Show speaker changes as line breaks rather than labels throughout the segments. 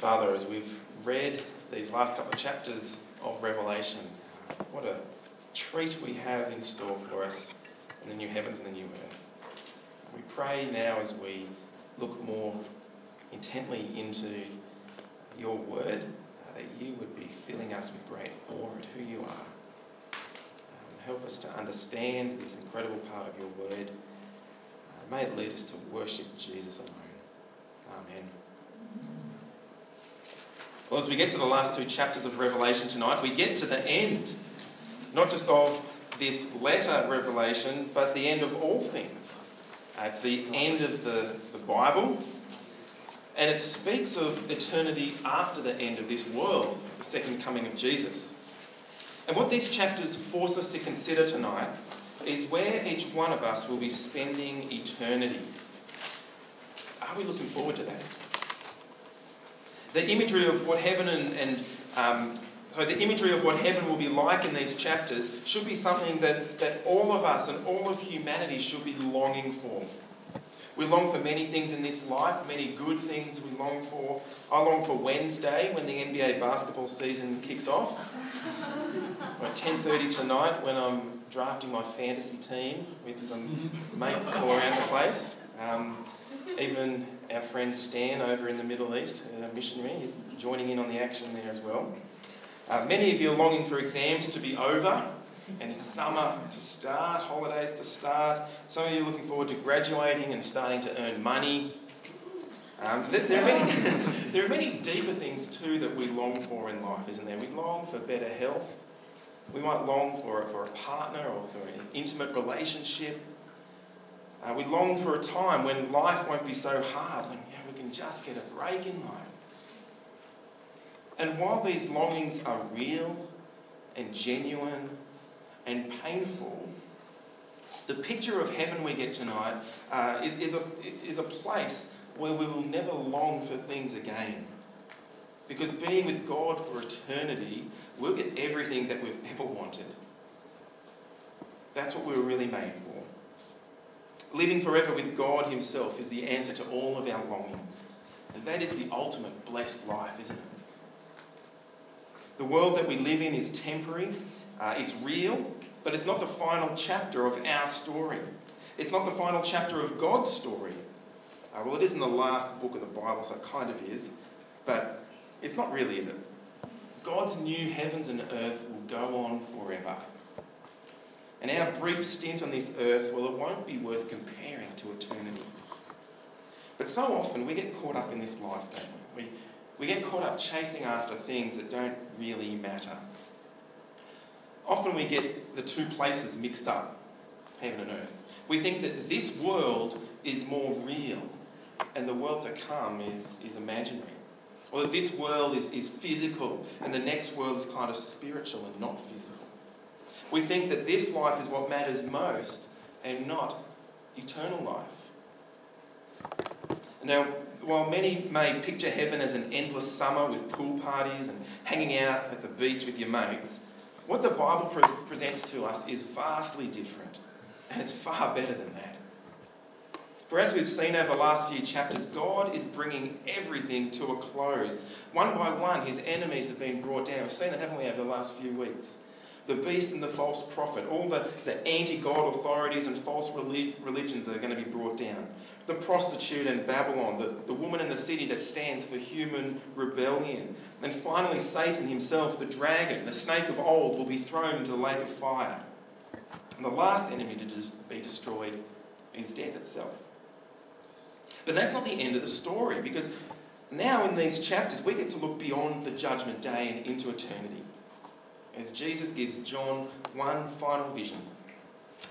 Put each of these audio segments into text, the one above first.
Father, as we've read these last couple of chapters of Revelation, what a treat we have in store for us in the new heavens and the new earth. We pray now as we look more intently into your word uh, that you would be filling us with great awe at who you are. Um, help us to understand this incredible part of your word. Uh, may it lead us to worship Jesus alone. Amen. Well, as we get to the last two chapters of Revelation tonight, we get to the end, not just of this letter, Revelation, but the end of all things. Uh, it's the end of the, the Bible, and it speaks of eternity after the end of this world, the second coming of Jesus. And what these chapters force us to consider tonight is where each one of us will be spending eternity. Are we looking forward to that? The imagery of what heaven and, and um, so the imagery of what heaven will be like in these chapters should be something that, that all of us and all of humanity should be longing for. We long for many things in this life, many good things we long for. I long for Wednesday when the NBA basketball season kicks off. At 10.30 tonight when I'm drafting my fantasy team with some mates all around the place. Um, even our friend Stan over in the Middle East, a missionary, is joining in on the action there as well. Uh, many of you are longing for exams to be over and summer to start, holidays to start. Some of you are looking forward to graduating and starting to earn money. Um, there, are many, there are many deeper things too that we long for in life, isn't there? We long for better health. We might long for, for a partner or for an intimate relationship. Uh, we long for a time when life won't be so hard, when know, we can just get a break in life. And while these longings are real and genuine and painful, the picture of heaven we get tonight uh, is, is, a, is a place where we will never long for things again. Because being with God for eternity, we'll get everything that we've ever wanted. That's what we were really made for. Living forever with God Himself is the answer to all of our longings. And that is the ultimate blessed life, isn't it? The world that we live in is temporary, uh, it's real, but it's not the final chapter of our story. It's not the final chapter of God's story. Uh, well, it is in the last book of the Bible, so it kind of is, but it's not really, is it? God's new heavens and earth will go on forever. And our brief stint on this earth, well, it won't be worth comparing to eternity. But so often we get caught up in this life, don't we? We, we get caught up chasing after things that don't really matter. Often we get the two places mixed up, heaven and earth. We think that this world is more real and the world to come is, is imaginary. Or that this world is, is physical and the next world is kind of spiritual and not physical. We think that this life is what matters most and not eternal life. Now, while many may picture heaven as an endless summer with pool parties and hanging out at the beach with your mates, what the Bible pre- presents to us is vastly different, and it's far better than that. For as we've seen over the last few chapters, God is bringing everything to a close. One by one, his enemies have been brought down. We've seen that, haven't we, over the last few weeks? The beast and the false prophet, all the, the anti God authorities and false religions that are going to be brought down. The prostitute and Babylon, the, the woman in the city that stands for human rebellion. And finally, Satan himself, the dragon, the snake of old, will be thrown into the lake of fire. And the last enemy to be destroyed is death itself. But that's not the end of the story because now in these chapters we get to look beyond the judgment day and into eternity as Jesus gives John one final vision.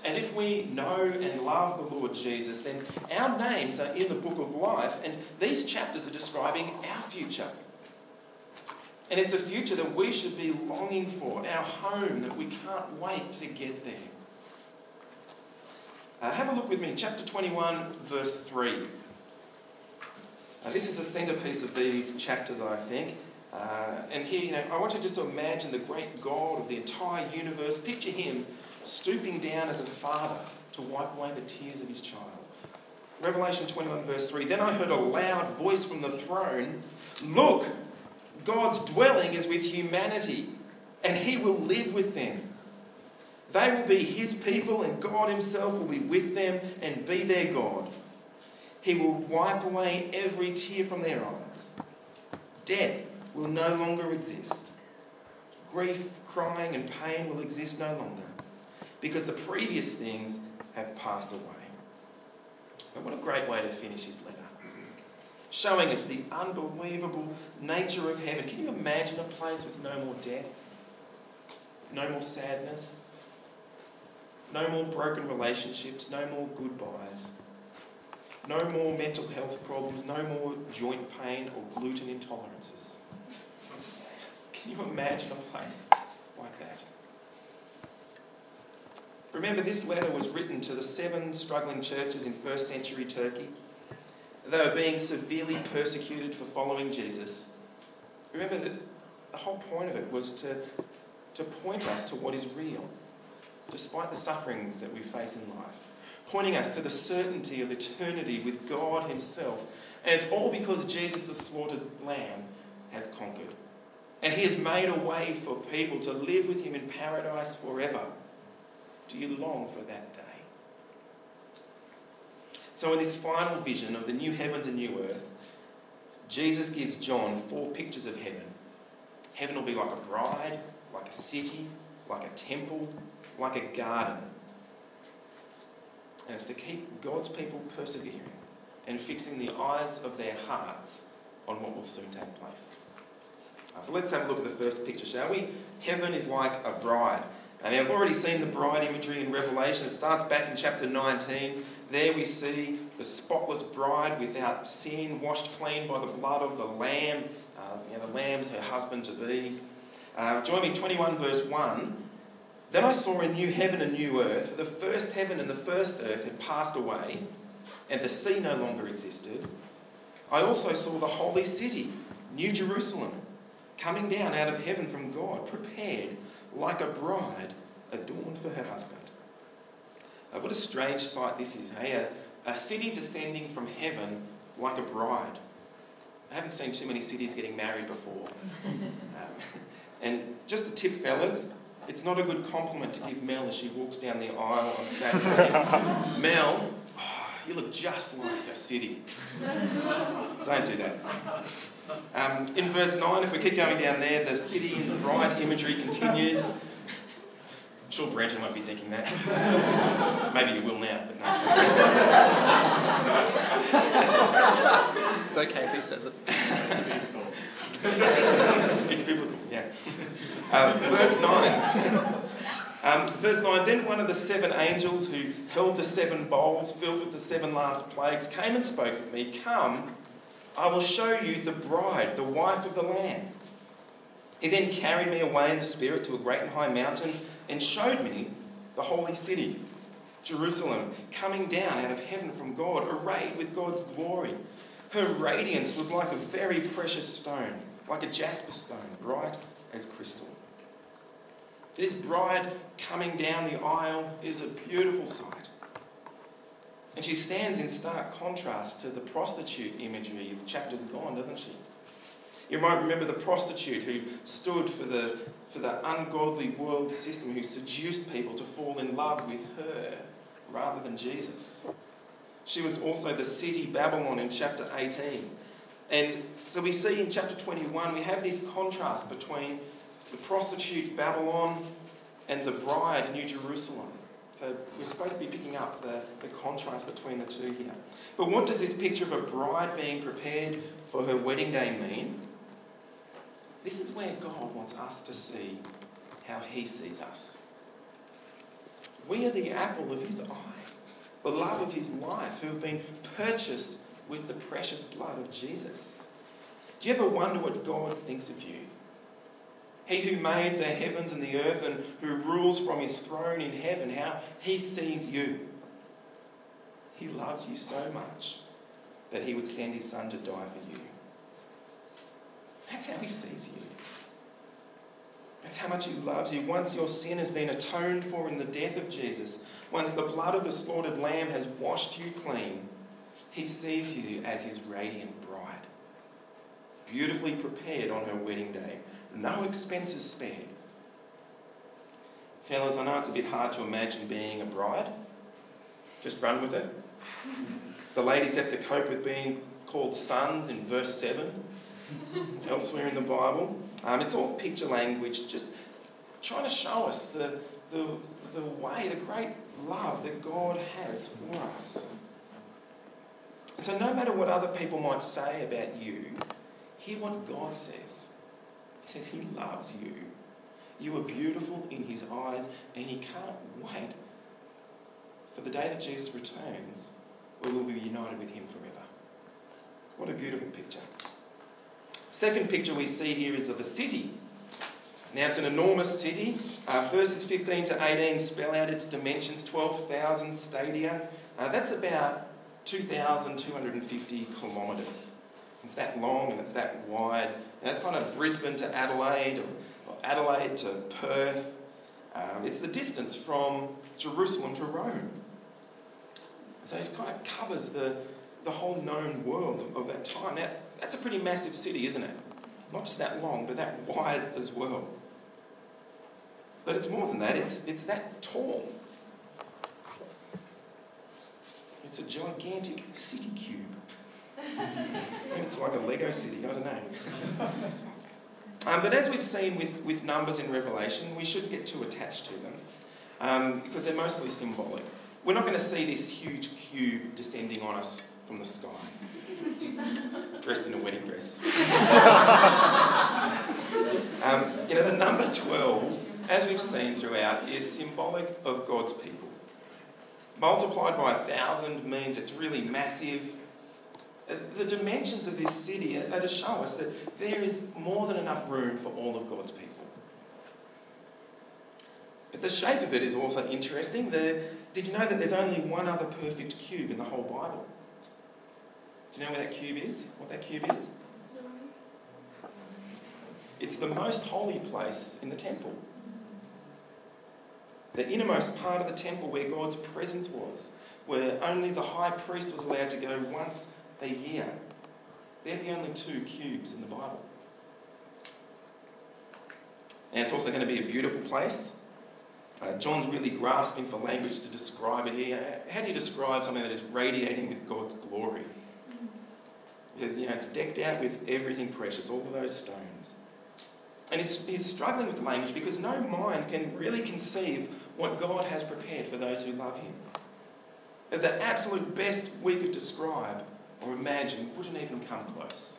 And if we know and love the Lord Jesus, then our names are in the book of life, and these chapters are describing our future. And it's a future that we should be longing for, our home that we can't wait to get there. Uh, have a look with me, chapter 21, verse 3. Uh, this is a centerpiece of these chapters, I think. Uh, and here, you know, I want you just to imagine the great God of the entire universe. Picture him stooping down as a father to wipe away the tears of his child. Revelation 21, verse 3 Then I heard a loud voice from the throne Look, God's dwelling is with humanity, and he will live with them. They will be his people, and God himself will be with them and be their God. He will wipe away every tear from their eyes. Death will no longer exist. Grief, crying, and pain will exist no longer because the previous things have passed away. But what a great way to finish his letter. Showing us the unbelievable nature of heaven. Can you imagine a place with no more death? No more sadness? No more broken relationships? No more goodbyes? No more mental health problems? No more joint pain or gluten intolerances? Can you imagine a place like that? Remember, this letter was written to the seven struggling churches in first century Turkey. They were being severely persecuted for following Jesus. Remember that the whole point of it was to, to point us to what is real, despite the sufferings that we face in life, pointing us to the certainty of eternity with God Himself. And it's all because Jesus, the slaughtered lamb, has conquered. And He has made a way for people to live with Him in paradise forever. Do you long for that day? So, in this final vision of the new heavens and new earth, Jesus gives John four pictures of heaven. Heaven will be like a bride, like a city, like a temple, like a garden. And it's to keep God's people persevering and fixing the eyes of their hearts on what will soon take place. So let's have a look at the first picture, shall we? Heaven is like a bride. And I've already seen the bride imagery in Revelation. It starts back in chapter 19. There we see the spotless bride without sin, washed clean by the blood of the Lamb. Uh, you know, the Lamb's her husband to be. Uh, join me, 21 verse 1. Then I saw a new heaven and new earth. The first heaven and the first earth had passed away, and the sea no longer existed. I also saw the holy city, New Jerusalem, coming down out of heaven from God, prepared like a bride adorned for her husband. Uh, what a strange sight this is, hey? A, a city descending from heaven like a bride. I haven't seen too many cities getting married before. Um, and just a tip, fellas, it's not a good compliment to give Mel as she walks down the aisle on Saturday. Mel, you look just like a city. Don't do that. Um, in verse 9, if we keep going down there, the city and the bride imagery continues. I'm sure Brenton won't be thinking that. Maybe you will now, but no.
it's okay if he says it.
it's biblical, It's biblical, yeah. Um, verse 9. Um, verse 9 Then one of the seven angels who held the seven bowls filled with the seven last plagues came and spoke with me. Come, I will show you the bride, the wife of the Lamb. He then carried me away in the Spirit to a great and high mountain and showed me the holy city, Jerusalem, coming down out of heaven from God, arrayed with God's glory. Her radiance was like a very precious stone, like a jasper stone, bright as crystal. This bride coming down the aisle is a beautiful sight. And she stands in stark contrast to the prostitute imagery of chapters gone, doesn't she? You might remember the prostitute who stood for the, for the ungodly world system, who seduced people to fall in love with her rather than Jesus. She was also the city Babylon in chapter 18. And so we see in chapter 21, we have this contrast between the prostitute Babylon and the bride New Jerusalem. So we're supposed to be picking up the, the contrast between the two here. But what does this picture of a bride being prepared for her wedding day mean? This is where God wants us to see how He sees us. We are the apple of His eye, the love of His life, who have been purchased with the precious blood of Jesus. Do you ever wonder what God thinks of you? He who made the heavens and the earth and who rules from his throne in heaven, how he sees you. He loves you so much that he would send his son to die for you. That's how he sees you. That's how much he loves you. Once your sin has been atoned for in the death of Jesus, once the blood of the slaughtered lamb has washed you clean, He sees you as his radiant bride, beautifully prepared on her wedding day, no expenses spared. Fellas, I know it's a bit hard to imagine being a bride. Just run with it. The ladies have to cope with being called sons in verse 7, elsewhere in the Bible. Um, it's all picture language, just trying to show us the, the, the way, the great love that God has for us. So, no matter what other people might say about you, hear what God says. He says He loves you. You are beautiful in His eyes, and He can't wait for the day that Jesus returns where we'll be united with Him forever. What a beautiful picture. Second picture we see here is of a city. Now, it's an enormous city. Uh, verses 15 to 18 spell out its dimensions 12,000 stadia. Uh, that's about 2,250 kilometres. It's that long and it's that wide. And that's kind of Brisbane to Adelaide, or, or Adelaide to Perth. Um, it's the distance from Jerusalem to Rome. So it kind of covers the, the whole known world of that time. Now, that's a pretty massive city, isn't it? Not just that long, but that wide as well. But it's more than that, it's, it's that tall. It's a gigantic city cube. It's like a Lego city, I don't know. Um, but as we've seen with, with numbers in Revelation, we shouldn't get too attached to them um, because they're mostly symbolic. We're not going to see this huge cube descending on us from the sky, dressed in a wedding dress. um, you know, the number 12, as we've seen throughout, is symbolic of God's people. Multiplied by a thousand means it's really massive. The dimensions of this city are to show us that there is more than enough room for all of God's people. But the shape of it is also interesting. The, did you know that there's only one other perfect cube in the whole Bible? Do you know where that cube is? What that cube is? It's the most holy place in the temple. The innermost part of the temple where God's presence was, where only the high priest was allowed to go once a year. They're the only two cubes in the Bible. And it's also going to be a beautiful place. Uh, John's really grasping for language to describe it here. How do you describe something that is radiating with God's glory? He says, you know, it's decked out with everything precious, all of those stones. And he's, he's struggling with the language because no mind can really conceive what God has prepared for those who love Him. The absolute best we could describe or imagine wouldn't even come close.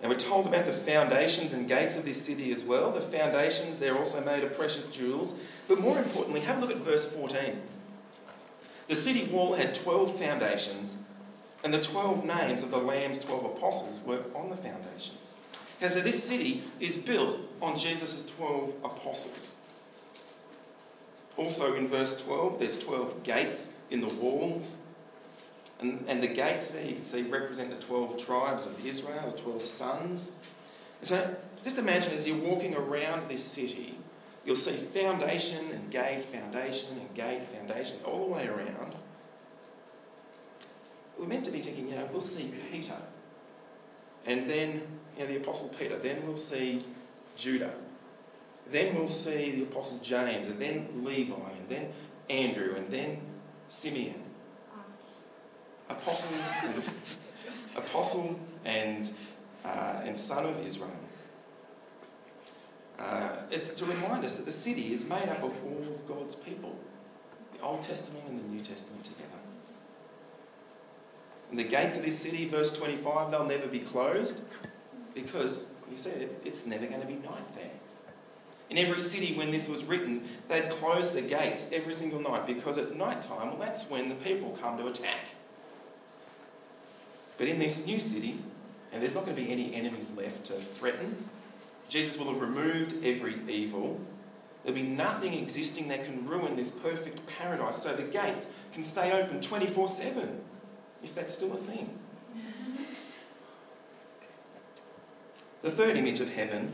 And we're told about the foundations and gates of this city as well. The foundations, they're also made of precious jewels. But more importantly, have a look at verse 14. The city wall had 12 foundations, and the 12 names of the Lamb's 12 apostles were on the foundations. Okay, so this city is built on Jesus' 12 apostles. Also in verse 12, there's 12 gates in the walls. And, and the gates there you can see represent the 12 tribes of Israel, the 12 sons. So just imagine as you're walking around this city, you'll see foundation and gate, foundation and gate, foundation, all the way around. We're meant to be thinking, you know, we'll see Peter. And then, you know, the Apostle Peter. Then we'll see Judah. Then we'll see the Apostle James, and then Levi, and then Andrew, and then Simeon apostle, apostle and, uh, and son of Israel. Uh, it's to remind us that the city is made up of all of God's people, the Old Testament and the New Testament together. And the gates of this city, verse 25, they'll never be closed because, he said, it's never going to be night there. In every city, when this was written, they'd close the gates every single night because at night time, well, that's when the people come to attack. But in this new city, and there's not going to be any enemies left to threaten, Jesus will have removed every evil. There'll be nothing existing that can ruin this perfect paradise, so the gates can stay open 24 7, if that's still a thing. the third image of heaven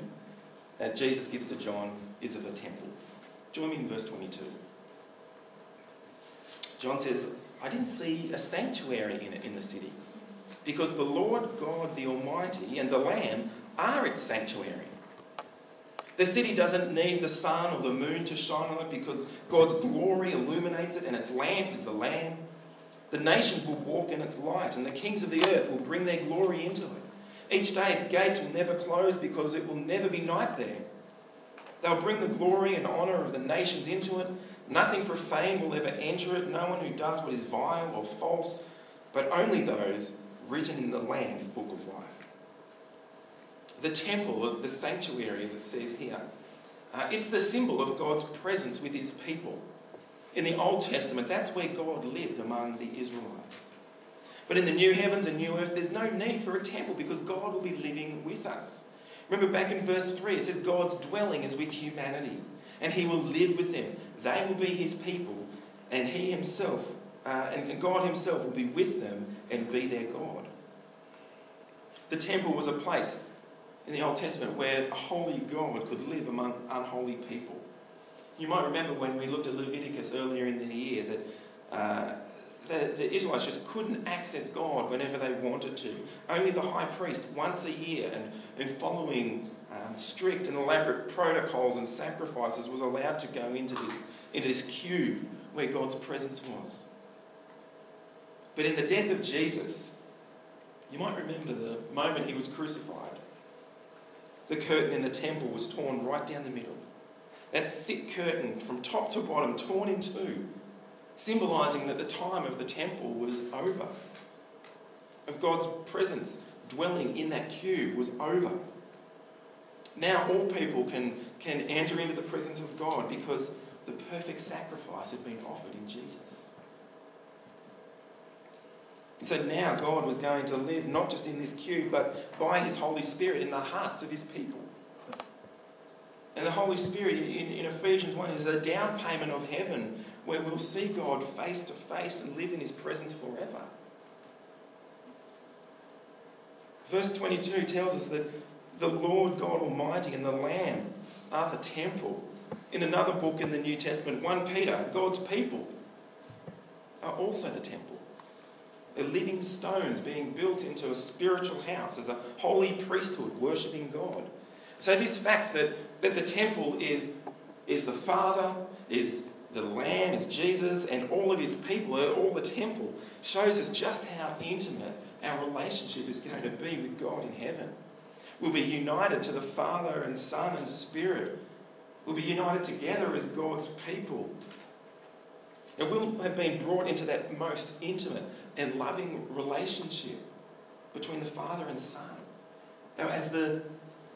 that Jesus gives to John is of a temple. Join me in verse 22. John says, I didn't see a sanctuary in it in the city because the Lord God, the Almighty, and the Lamb are its sanctuary. The city doesn't need the sun or the moon to shine on it because God's glory illuminates it and its lamp is the Lamb. The nations will walk in its light and the kings of the earth will bring their glory into it. Each day its gates will never close because it will never be night there. They'll bring the glory and honour of the nations into it. Nothing profane will ever enter it, no one who does what is vile or false, but only those written in the Lamb's book of life the temple, the sanctuary, as it says here. Uh, it's the symbol of God's presence with his people. In the Old Testament, that's where God lived among the Israelites. But in the new heavens and new earth, there's no need for a temple because God will be living with us. Remember back in verse 3, it says God's dwelling is with humanity and he will live with them. They will be his people and he himself, uh, and God himself will be with them and be their God. The temple was a place in the Old Testament where a holy God could live among unholy people. You might remember when we looked at Leviticus earlier in the year that uh, the, the, Israelites just couldn't access God whenever they wanted to. Only the high priest, once a year, and, and following um, strict and elaborate protocols and sacrifices, was allowed to go into this, into this cube where God's presence was. But in the death of Jesus, you might remember the moment he was crucified the curtain in the temple was torn right down the middle. That thick curtain from top to bottom torn in two, symbolizing that the time of the temple was over. Of God's presence dwelling in that cube was over. Now all people can, can enter into the presence of God because the perfect sacrifice had been offered in Jesus. So now God was going to live not just in this cube, but by His Holy Spirit in the hearts of His people. And the Holy Spirit in, in Ephesians 1 is a down payment of heaven where we'll see God face to face and live in His presence forever. Verse 22 tells us that the Lord God Almighty and the Lamb are the temple. In another book in the New Testament, 1 Peter, God's people are also the temple. They're living stones being built into a spiritual house as a holy priesthood worshipping God. So, this fact that, that the temple is, is the Father, is the Lamb, is Jesus, and all of his people, all the temple, shows us just how intimate our relationship is going to be with God in heaven. We'll be united to the Father and Son and Spirit. We'll be united together as God's people. And we'll have been brought into that most intimate and loving relationship between the Father and Son. Now, as the,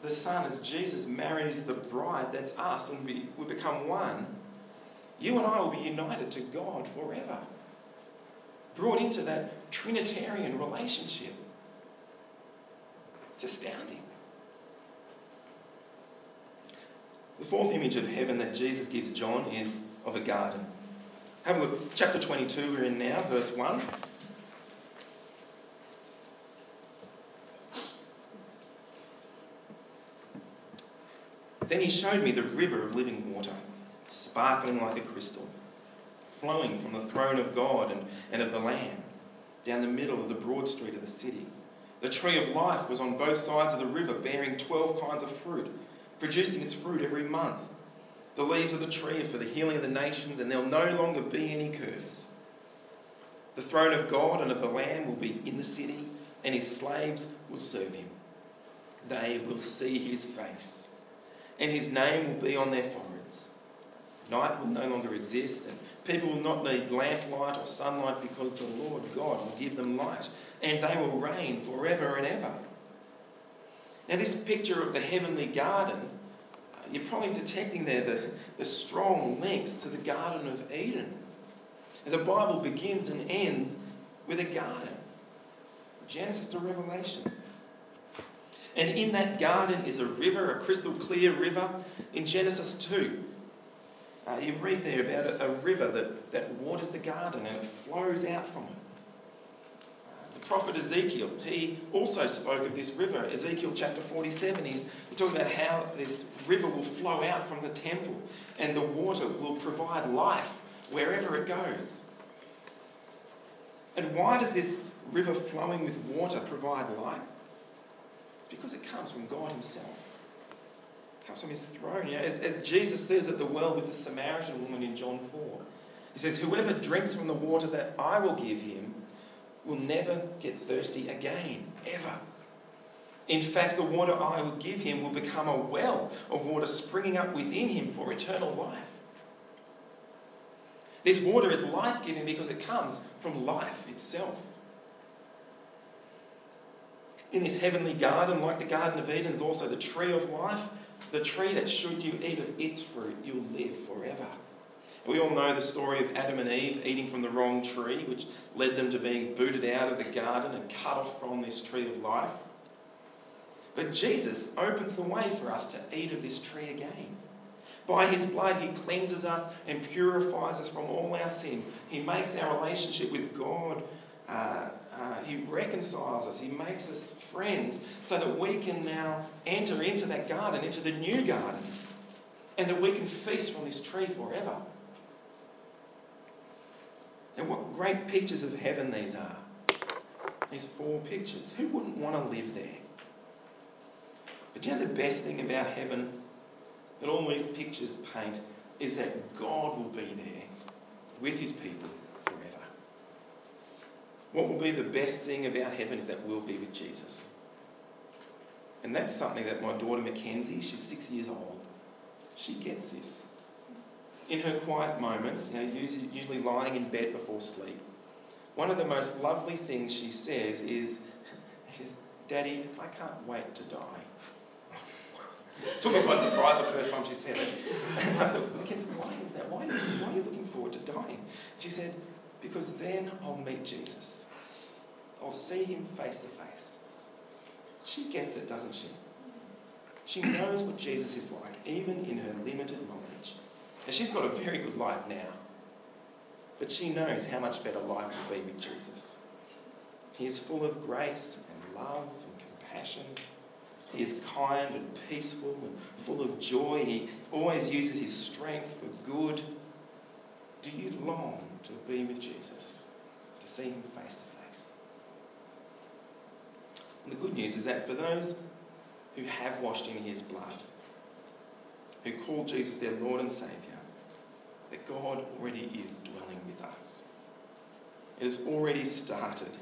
the Son, as Jesus marries the bride, that's us, and we, we become one, you and I will be united to God forever. Brought into that Trinitarian relationship. It's astounding. The fourth image of heaven that Jesus gives John is of a garden. Have a look, chapter 22, we're in now, verse 1. Then he showed me the river of living water, sparkling like a crystal, flowing from the throne of God and, and of the Lamb, down the middle of the broad street of the city. The tree of life was on both sides of the river, bearing twelve kinds of fruit, producing its fruit every month. The leaves of the tree are for the healing of the nations, and there'll no longer be any curse. The throne of God and of the Lamb will be in the city, and his slaves will serve him. They will see his face and his name will be on their foreheads. Night will no longer exist, and people will not need lamplight or sunlight because the Lord God will give them light, and they will reign forever and ever. Now, this picture of the heavenly garden, uh, you're probably detecting there the, the strong links to the Garden of Eden. The Bible begins and ends with a garden Genesis to Revelation. And in that garden is a river, a crystal clear river in Genesis 2. Uh, you read there about a, a, river that, that waters the garden and it flows out from it. Uh, the prophet Ezekiel, he also spoke of this river. Ezekiel chapter 47, he's talking about how this river will flow out from the temple and the water will provide life wherever it goes. And why does this river flowing with water provide life? Because it comes from God Himself. It comes from His throne. You know, as, as Jesus says at the well with the Samaritan woman in John 4, He says, Whoever drinks from the water that I will give him will never get thirsty again, ever. In fact, the water I will give him will become a well of water springing up within him for eternal life. This water is life giving because it comes from life itself. In this heavenly garden, like the Garden of Eden, is also the tree of life, the tree that should you eat of its fruit, you'll live forever. We all know the story of Adam and Eve eating from the wrong tree, which led them to being booted out of the garden and cut off from this tree of life. But Jesus opens the way for us to eat of this tree again. By his blood, he cleanses us and purifies us from all our sin. He makes our relationship with God, uh, uh, he reconciles us, he makes us friends so that we can now enter into that garden, into the new garden, and that we can feast from this tree forever. And what great pictures of heaven these are. These four pictures. Who wouldn't want to live there? But you know the best thing about heaven that all these pictures paint is that God will be there with his people. What will be the best thing about heaven is that we'll be with Jesus. And that's something that my daughter Mackenzie, she's six years old, she gets this. In her quiet moments, you know, usually lying in bed before sleep, one of the most lovely things she says is, she says, Daddy, I can't wait to die. Took me by surprise the first time she said it. I said, Mackenzie, why is that? Why, why are you looking forward to dying? She said, because then I'll meet Jesus. I'll see him face to face. She gets it, doesn't she? She knows what Jesus is like, even in her limited knowledge. And she's got a very good life now. But she knows how much better life will be with Jesus. He is full of grace and love and compassion he is kind and peaceful and full of joy. He always uses his strength for good. Do you long to be with Jesus, to see him face to face? And the good news is that for those who have washed in his blood, who call Jesus their Lord and Saviour, that God already is dwelling with us. It has already started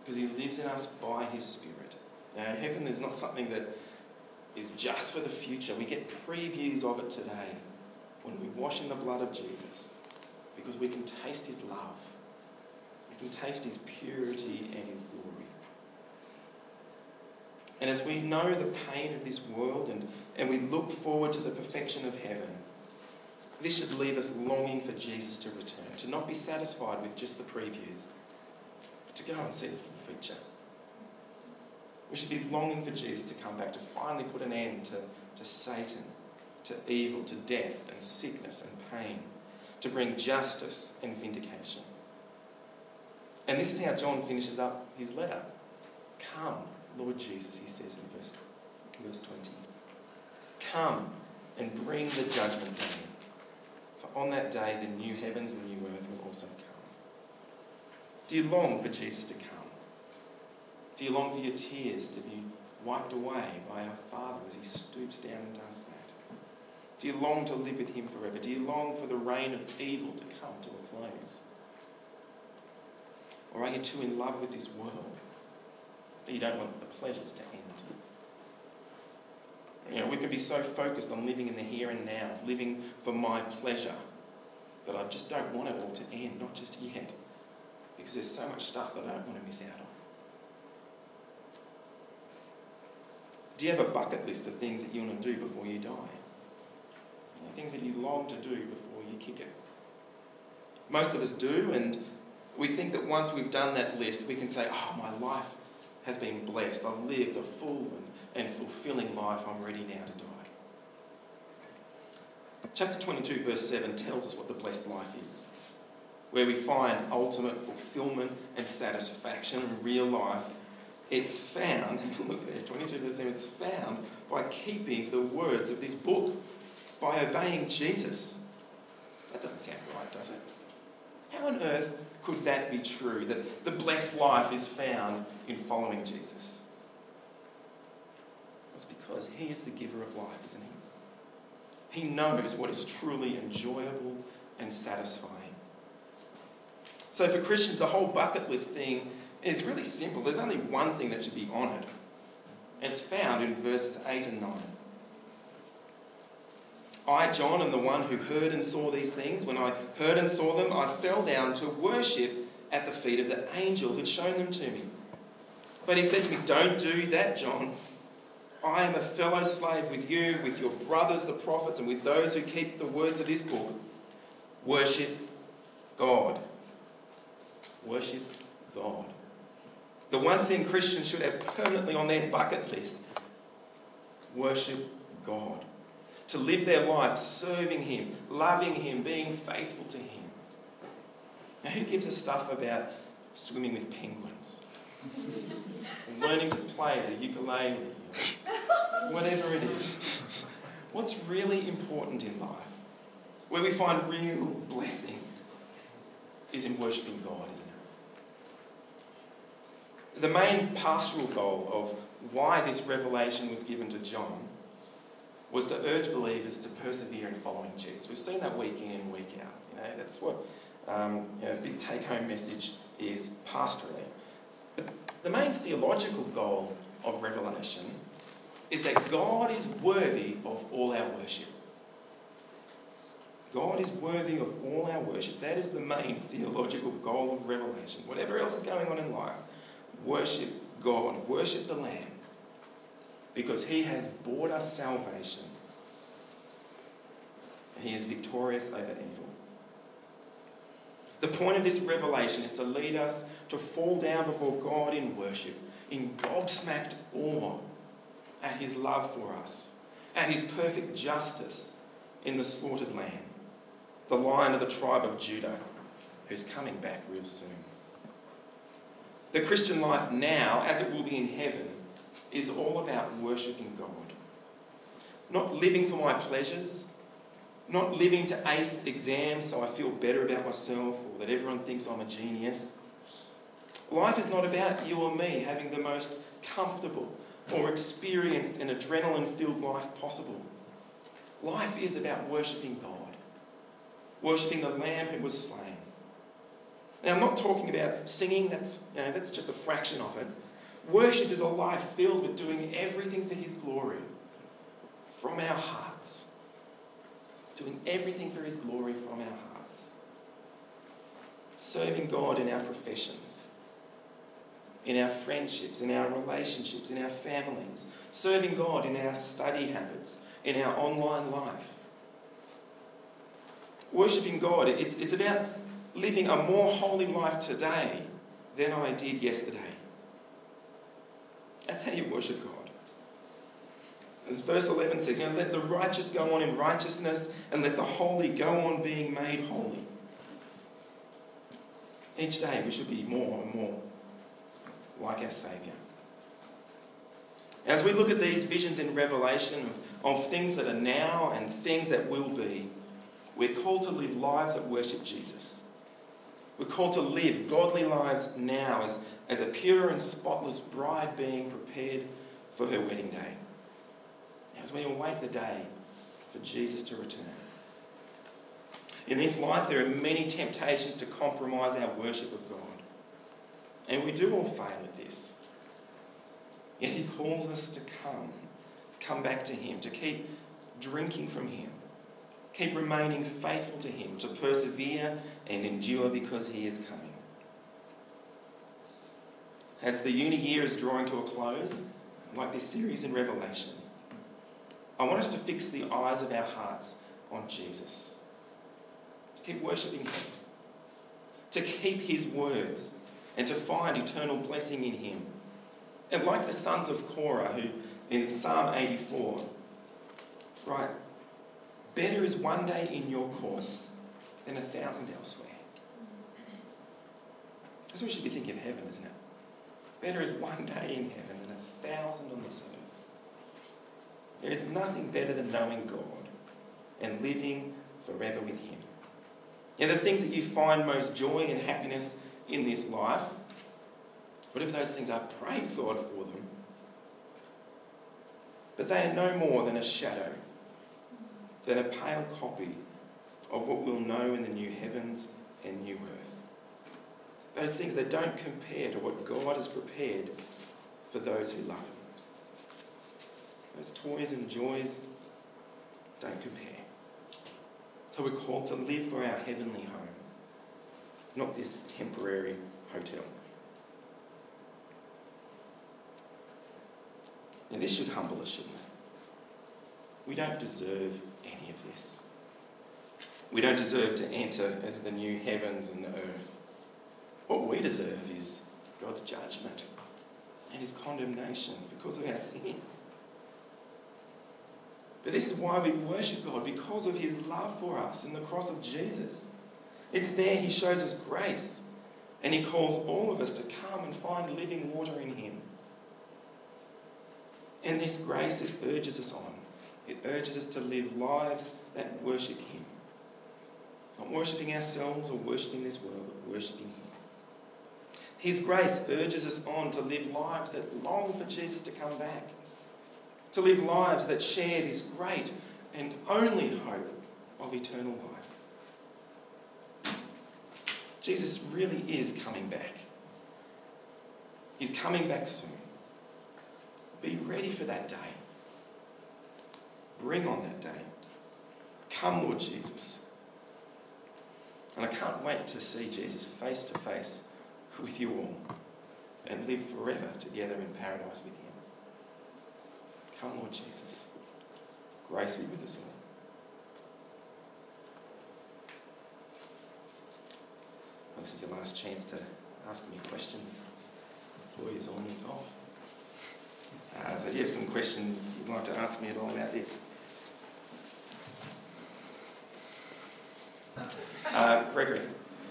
because he lives in us by his Spirit. Now, heaven is not something that is just for the future. We get previews of it today when we wash in the blood of Jesus because we can taste his love. We can taste his purity and his glory. And as we know the pain of this world and, and we look forward to the perfection of heaven, this should leave us longing for Jesus to return, to not be satisfied with just the previews, but to go and see the full feature. We should be longing for Jesus to come back to finally put an end to, to Satan, to evil, to death and sickness and pain, to bring justice and vindication. And this is how John finishes up his letter. Come, Lord Jesus, he says in verse, verse 20. Come and bring the judgment day. For on that day the new heavens and the new earth will also come. Do you long for Jesus to come? Do you long for your tears to be wiped away by our Father as He stoops down and does? Do you long to live with Him forever? Do you long for the reign of evil to come to a close? Or are you too in love with this world that you don't want the pleasures to end? You know, we can be so focused on living in the here and now, living for my pleasure, that I just don't want it all to end, not just yet. Because there's so much stuff that I don't want to miss out on. Do you have a bucket list of things that you want to do before you die? Know, things that you long to do before you kick it. Most of us do, and we think that once we've done that list, we can say, Oh, my life has been blessed. I've lived a full and, and fulfilling life. I'm ready now to die. Chapter 22, verse 7 tells us what the blessed life is, where we find ultimate fulfillment and satisfaction in real life it's found, look there, 22 verse 7, it's found by keeping the words of this book, by obeying Jesus. That doesn't sound right, does it? How on earth could that be true? That the blessed life is found in following Jesus? It's because He is the giver of life, isn't He? He knows what is truly enjoyable and satisfying. So for Christians, the whole bucket list thing is really simple. There's only one thing that should be honoured. And it's found in verses 8 and 9. I, John, am the one who heard and saw these things. When I heard and saw them, I fell down to worship at the feet of the angel who had shown them to me. But he said to me, Don't do that, John. I am a fellow slave with you, with your brothers, the prophets, and with those who keep the words of this book. Worship God. Worship God. The one thing Christians should have permanently on their bucket list worship God to live their life serving Him, loving Him, being faithful to Him. Now, who gives a stuff about swimming with penguins? learning to play the ukulele? Whatever it is. What's really important in life, where we find real blessing, is in worshipping God, isn't it? The main pastoral goal of why this revelation was given to John was to urge believers to persevere in following Jesus. We've seen that week in and week out. You know, that's what um, you know, big take-home message is pastorally. But the main theological goal of Revelation is that God is worthy of all our worship. God is worthy of all our worship. That is the main theological goal of Revelation. Whatever else is going on in life, worship God, worship the Lamb because he has bought us salvation. He is victorious over evil. The point of this revelation is to lead us to fall down before God in worship, in gobsmacked awe at his love for us, at his perfect justice in the slaughtered lamb, the lion of the tribe of Judah, who's coming back real soon. The Christian life now, as it will be in heaven, is all about worshipping God. Not living for my pleasures, not living to ace exams so I feel better about myself or that everyone thinks I'm a genius. Life is not about you or me having the most comfortable or experienced and adrenaline filled life possible. Life is about worshipping God, worshipping the Lamb who was slain. Now, I'm not talking about singing, that's, you know, that's just a fraction of it. Worship is a life filled with doing everything for His glory from our hearts. Doing everything for His glory from our hearts. Serving God in our professions, in our friendships, in our relationships, in our families. Serving God in our study habits, in our online life. Worshipping God, it's, it's about living a more holy life today than I did yesterday. That's how you worship God. As verse 11 says, you know, let the righteous go on in righteousness and let the holy go on being made holy. Each day we should be more and more like our Saviour. As we look at these visions in Revelation of, of things that are now and things that will be, we're called to live lives that worship Jesus. We're called to live godly lives now as, as a pure and spotless bride being prepared for her wedding day. As we await the day for Jesus to return. In this life, there are many temptations to compromise our worship of God. And we do all fail at this. Yet He calls us to come, come back to Him, to keep drinking from Him, keep remaining faithful to Him, to persevere and endure because He is coming. As the uni year is drawing to a close, like this series in Revelation, I want us to fix the eyes of our hearts on Jesus. To keep worshipping Him. To keep His words and to find eternal blessing in Him. And like the sons of Korah, who in Psalm 84, right, better is one day in your courts than a thousand elsewhere. That's what we should be thinking of heaven, isn't it? Better is one day in heaven than a thousand on this earth. There is nothing better than knowing God and living forever with Him. Know, the things that you find most joy and happiness in this life, whatever those things are, praise God for them. But they are no more than a shadow, than a pale copy of what we'll know in the new heavens and new earth. Those things that don't compare to what God has prepared for those who love Him. Those toys and joys don't compare. So we're called to live for our heavenly home, not this temporary hotel. Now, this should humble us, shouldn't it? We don't deserve any of this. We don't deserve to enter into the new heavens and the earth. What we deserve is God's judgment and his condemnation because of our sin. But this is why we worship God, because of his love for us in the cross of Jesus. It's there he shows us grace, and he calls all of us to come and find living water in him. And this grace, it urges us on. It urges us to live lives that worship him. Not worshipping ourselves or worshipping this world, but worshipping him. His grace urges us on to live lives that long for Jesus to come back to live lives that share this great and only hope of eternal life. Jesus really is coming back. He's coming back soon. Be ready for that day. Bring on that day. Come, Lord Jesus. And I can't wait to see Jesus face to face with you all and live forever together in paradise with Him. Come, Lord Jesus. Grace be with us all. This is your last chance to ask me questions before you're all off. Uh, so, do you have some questions you'd like to ask me at all about this? Uh, Gregory.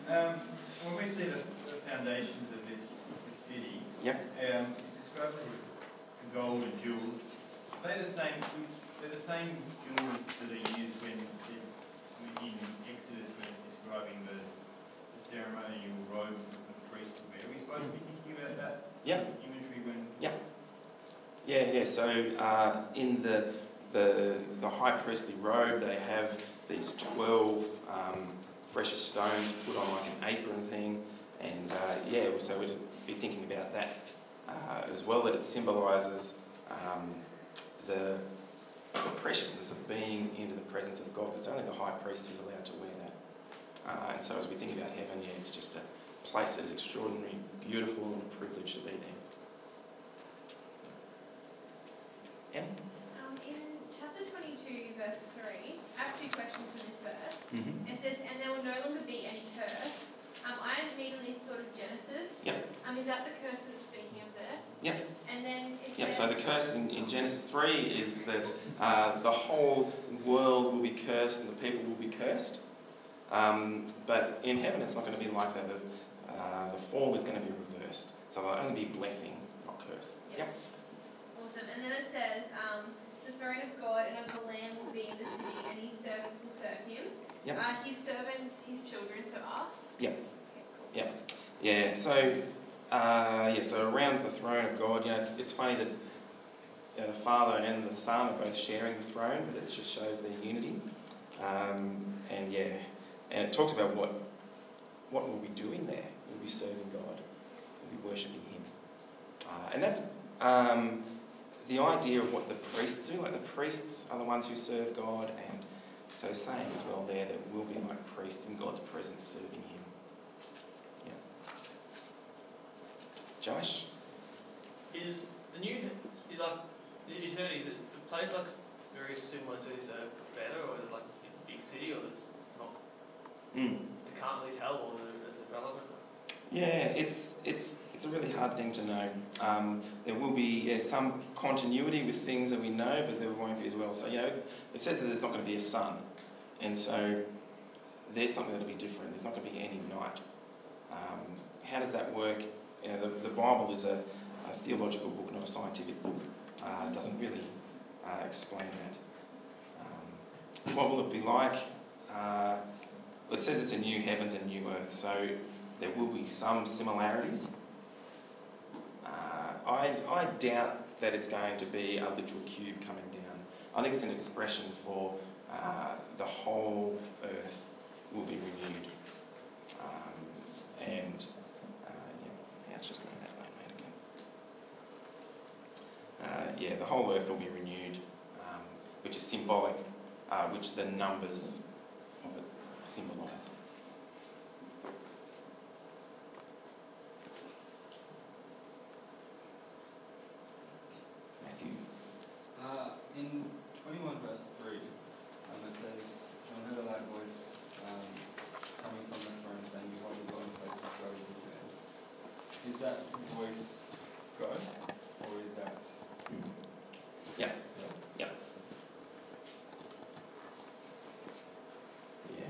Um, when we see the, foundations of this, this city,
yep.
um, it describes the gold and jewels they're the same. They're the same jewels that are used when in Exodus when it's describing the, the ceremonial robes that the priests wear. Are we supposed to be thinking about that
yep.
imagery when?
Yep. Yeah, yeah. So uh, in the the the high priestly robe, they have these twelve um, precious stones put on like an apron thing, and uh, yeah. So we'd be thinking about that uh, as well. That it symbolises. Um, the, the preciousness of being into the presence of God, because only the high priest is allowed to wear that. Uh, and so as we think about heaven, yeah, it's just a place that is extraordinary, beautiful and a privilege to be there.
Yeah? Um, in chapter 22, verse 3, I have two questions from this verse. Mm-hmm. It says, And there will no longer be any curse. Um, I immediately thought of Genesis.
Yep.
Um, is that the curse that's speaking of there?
Yep.
And then
Yep, so the curse in, in Genesis 3 is that uh, the whole world will be cursed and the people will be cursed. Um, but in heaven, it's not going to be like that. The, uh, the fall is going to be reversed. So it'll only be blessing, not curse.
Yep. yep. Awesome. And then it says, um, the throne of God and of the Lamb will be in the city, and his servants will serve him. Yep. Uh, his servants, his children, so us.
Yep. Okay, cool. Yep. Yeah, so uh, yeah, so around the throne of God, you know, it's, it's funny that uh, the Father and the Son are both sharing the throne, but it just shows their unity. Um, and yeah, and it talks about what what we'll be doing there. We'll be serving God. We'll be worshipping Him. Uh, and that's um, the idea of what the priests do. Like the priests are the ones who serve God, and so saying as well there that we'll be like priests in God's presence serving Him. Yeah. Josh?
Is the new, is like, the eternity, the, the place looks very similar to this uh, better, or like a big city, or it's not, mm. they can't really tell, or is it relevant?
Yeah, it's, it's, it's a really hard thing to know. Um, there will be yeah, some continuity with things that we know, but there won't be as well. So, you know, it says that there's not going to be a sun. And so there's something that'll be different. There's not going to be any night. Um, how does that work? you know, the, the Bible is a, a, theological book, not a scientific book. Uh, doesn't really uh, explain that. Um, what will it be like? Uh, it says it's a new heavens and new earth, so there will be some similarities. Uh, I, I doubt that it's going to be a literal cube coming down. I think it's an expression for uh, the whole earth will be renewed. Um, and uh, yeah, yeah, it's just like that line made again. Uh, yeah, the whole earth will be renewed, um, which is symbolic, uh, which the numbers of it symbolise. Matthew.
Uh, in 21 verse 3, um, it says, John heard a loud voice um, coming from the throne saying, Behold, the dwelling place is God is with man. Is that voice God, or is that...
Yeah.
Yeah.
Yeah.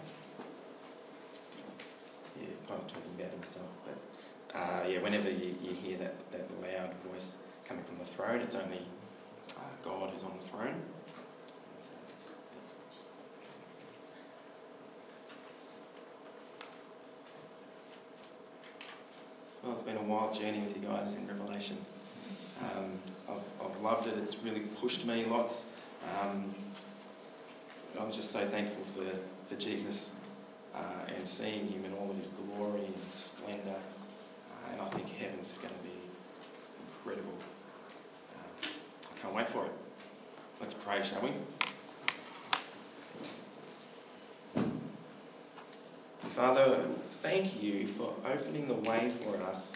Yeah, kind of talking about himself, but uh, yeah, whenever you, you hear that, that loud voice coming from the throne, it's only uh, God who's on the throne. Well, it's been a wild journey with you guys in Revelation. Um, I've, I've loved it. It's really pushed me lots. Um, I'm just so thankful for, for Jesus uh, and seeing him in all of his glory and splendour. Uh, and I think heaven's going to be incredible. Uh, I can't wait for it. Let's pray, shall we? Father, thank you for opening the way for us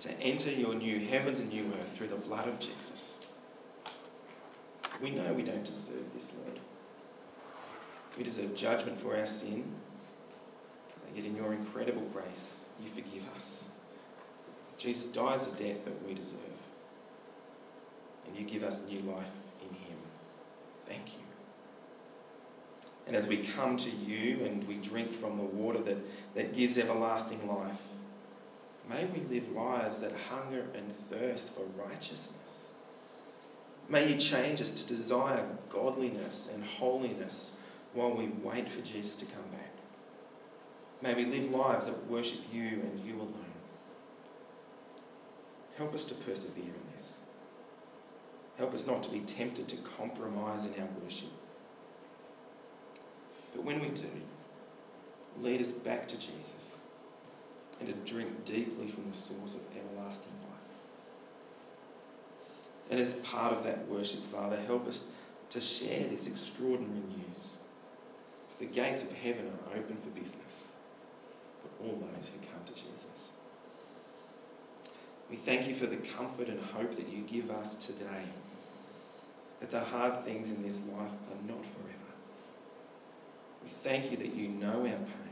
to enter your new heavens and new earth through the blood of Jesus. We know we don't deserve this, Lord. We deserve judgment for our sin, yet in your incredible grace, you forgive us. Jesus dies the death that we deserve, and you give us new life in him. Thank you. And as we come to you and we drink from the water that, that gives everlasting life, may we live lives that hunger and thirst for righteousness. May you change us to desire godliness and holiness while we wait for Jesus to come back. May we live lives that worship you and you alone. Help us to persevere in this. Help us not to be tempted to compromise in our worship. But when we do, lead us back to Jesus and to drink deeply from the source of everlasting life. And as part of that worship, Father, help us to share this extraordinary news. The gates of heaven are open for business all those who come to Jesus. We thank you for the comfort and hope that you give us today. That the hard things in this life are not forever. We thank you that you know our pain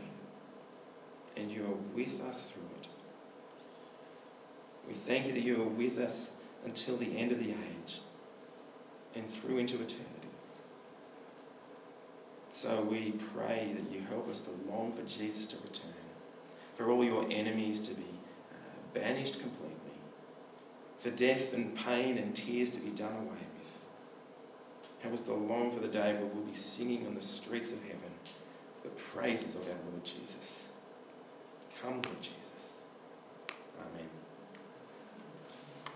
and you are with us through it. We thank you that you are with us until the end of the age and through into eternity. So we pray that you help us to long for Jesus to return, for all your enemies to be uh, banished completely, for death and pain and tears to be done away with. Help us to long for the day where we'll be singing on the streets of heaven the praises of our Lord Jesus. Come, Lord Jesus.